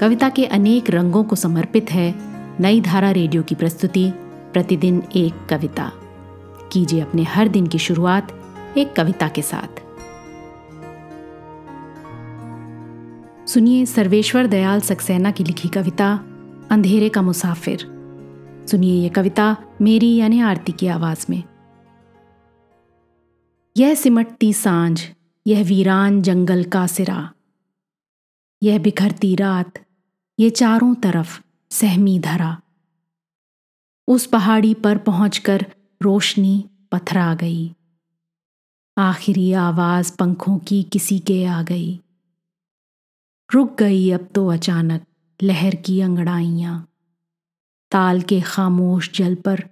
कविता के अनेक रंगों को समर्पित है नई धारा रेडियो की प्रस्तुति, प्रतिदिन एक कविता। कीजिए अपने हर दिन की शुरुआत एक कविता के साथ। सुनिए सर्वेश्वर दयाल सक्सेना की लिखी कविता, अंधेरे का मुसाफिर। सुनिए ये कविता मेरी यानी आरती की आवाज़ में। यह सिमटती साँझ, यह वीरान जंगल का सिरा। यह बिखरती रात, ये चारों तरफ़ सहमी धरा। उस पहाड़ी पर पहुंचकर रोशनी पथरा गई। आखिरी आवाज़ पंखों की किसी के आ गई। रुक गई अब तो अचानक लहर की अंगड़ाइयाँ। ताल के खामोश जल पर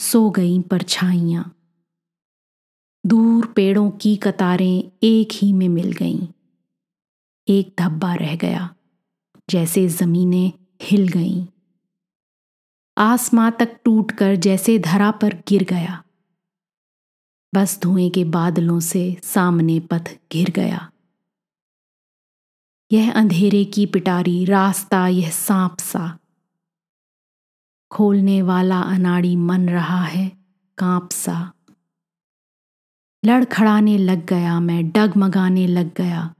सो गई परछाइयाँ। दूर पेड़ों की कतारें एक ही में मिल गईं। एक धब्बा रह गया, जैसे जमीनें हिल गईं। आसमां तक टूटकर जैसे धरा पर गिर गया। बस धुएँ के बादलों से सामने पथ घिर गया। यह अंधेरे की पिटारी, रास्ता यह सांप सा। खोलने वाला अनाड़ी मन रहा है, काँप सा। लड़खड़ाने लग गया मैं, डगमगाने लग गया।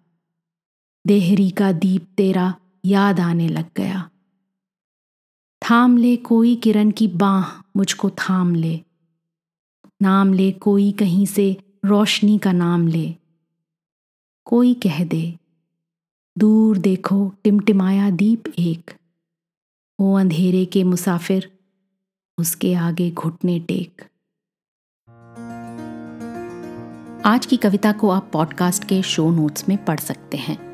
देहरी का दीप तेरा याद आने लग गया। थाम ले कोई किरण की बाह, मुझको थाम ले। नाम ले कोई कहीं से रोशनी का नाम ले। कोई कह दे, दूर देखो टिमटिमाया दीप एक। वो अंधेरे के मुसाफिर, उसके आगे घुटने टेक। आज की कविता को आप पॉडकास्ट के शो नोट्स में पढ़ सकते हैं।